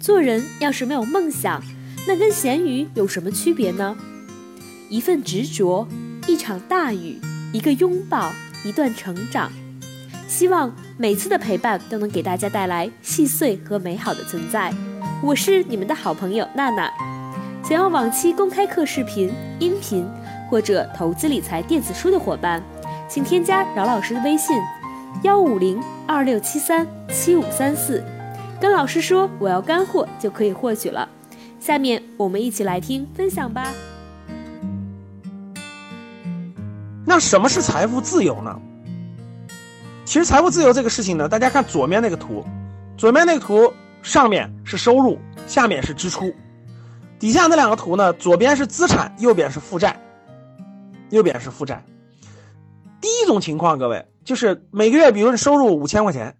做人要是没有梦想，那跟咸鱼有什么区别呢？一份执着，一场大雨，一个拥抱，一段成长。希望每次的陪伴都能给大家带来细碎和美好的存在。我是你们的好朋友娜娜。想要往期公开课视频、音频或者投资理财电子书的伙伴，请添加饶老师的微信：幺五零二六七三七五三四，跟老师说我要干货就可以获取了。下面我们一起来听分享吧。那什么是财富自由呢？其实财富自由这个事情呢，大家看左面那个图，左面那个图上面是收入，下面是支出，底下那两个图呢，左边是资产，右边是负债，右边是负债。第一种情况，各位就是每个月，比如你收入五千块钱，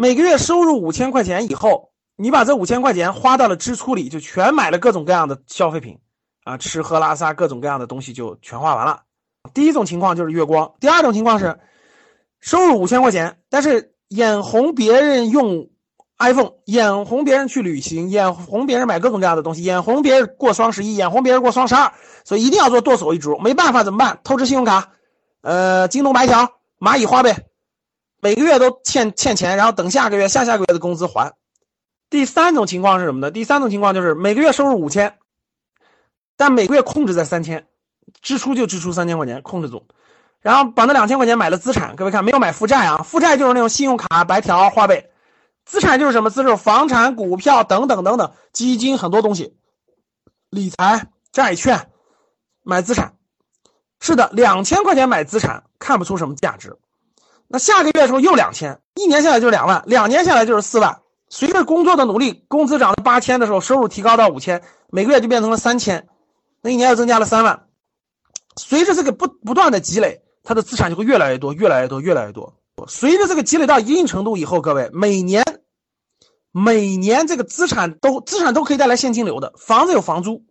每个月收入五千块钱以后，你把这五千块钱花到了支出里，就全买了各种各样的消费品，啊，吃喝拉撒各种各样的东西就全花完了。第一种情况就是月光，第二种情况是收入五千块钱，但是眼红别人用 iPhone，眼红别人去旅行，眼红别人买各种各样的东西，眼红别人过双十一，眼红别人过双十二，所以一定要做剁手一族。没办法怎么办？透支信用卡，呃，京东白条、蚂蚁花呗，每个月都欠欠钱，然后等下个月、下下个月的工资还。第三种情况是什么呢？第三种情况就是每个月收入五千，但每个月控制在三千。支出就支出三千块钱，控制住，然后把那两千块钱买了资产。各位看，没有买负债啊，负债就是那种信用卡、白条、花呗。资产就是什么？资产、房产、股票等等等等，基金很多东西，理财、债券，买资产。是的，两千块钱买资产看不出什么价值。那下个月的时候又两千，一年下来就是两万，两年下来就是四万。随着工作的努力，工资涨到八千的时候，收入提高到五千，每个月就变成了三千，那一年又增加了三万。随着这个不不断的积累，他的资产就会越来越多，越来越多，越来越多。随着这个积累到一定程度以后，各位每年每年这个资产都资产都可以带来现金流的。房子有房租，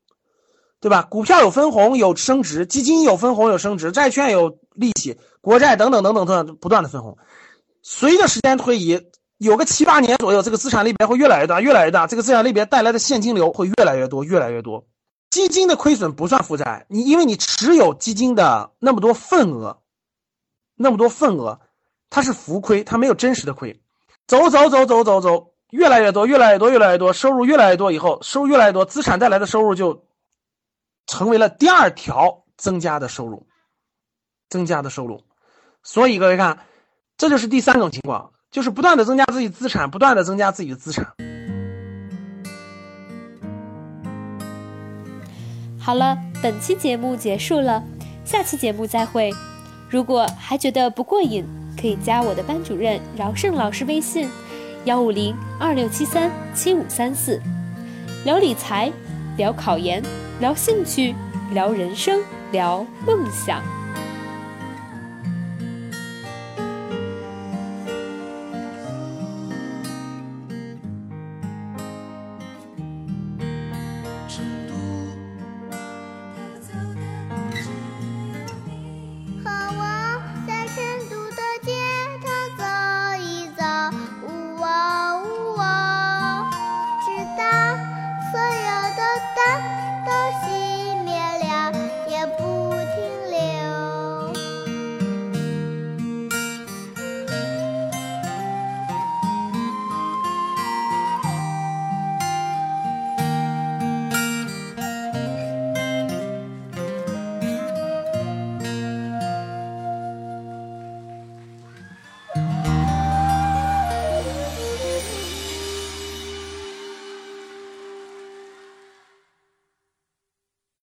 对吧？股票有分红有升值，基金有分红有升值，债券有利息，国债等等等等等不断的分红。随着时间推移，有个七八年左右，这个资产类别会越来越大，越来越大。这个资产类别带来的现金流会越来越多，越来越多。基金的亏损不算负债，你因为你持有基金的那么多份额，那么多份额，它是浮亏，它没有真实的亏。走走走走走走，越来越多，越来越多，越来越多，收入越来越多以后，收入越来越多，资产带来的收入就成为了第二条增加的收入，增加的收入。所以各位看，这就是第三种情况，就是不断的增加自己资产，不断的增加自己的资产。好了，本期节目结束了，下期节目再会。如果还觉得不过瘾，可以加我的班主任饶胜老师微信：幺五零二六七三七五三四，聊理财，聊考研，聊兴趣，聊人生，聊梦想。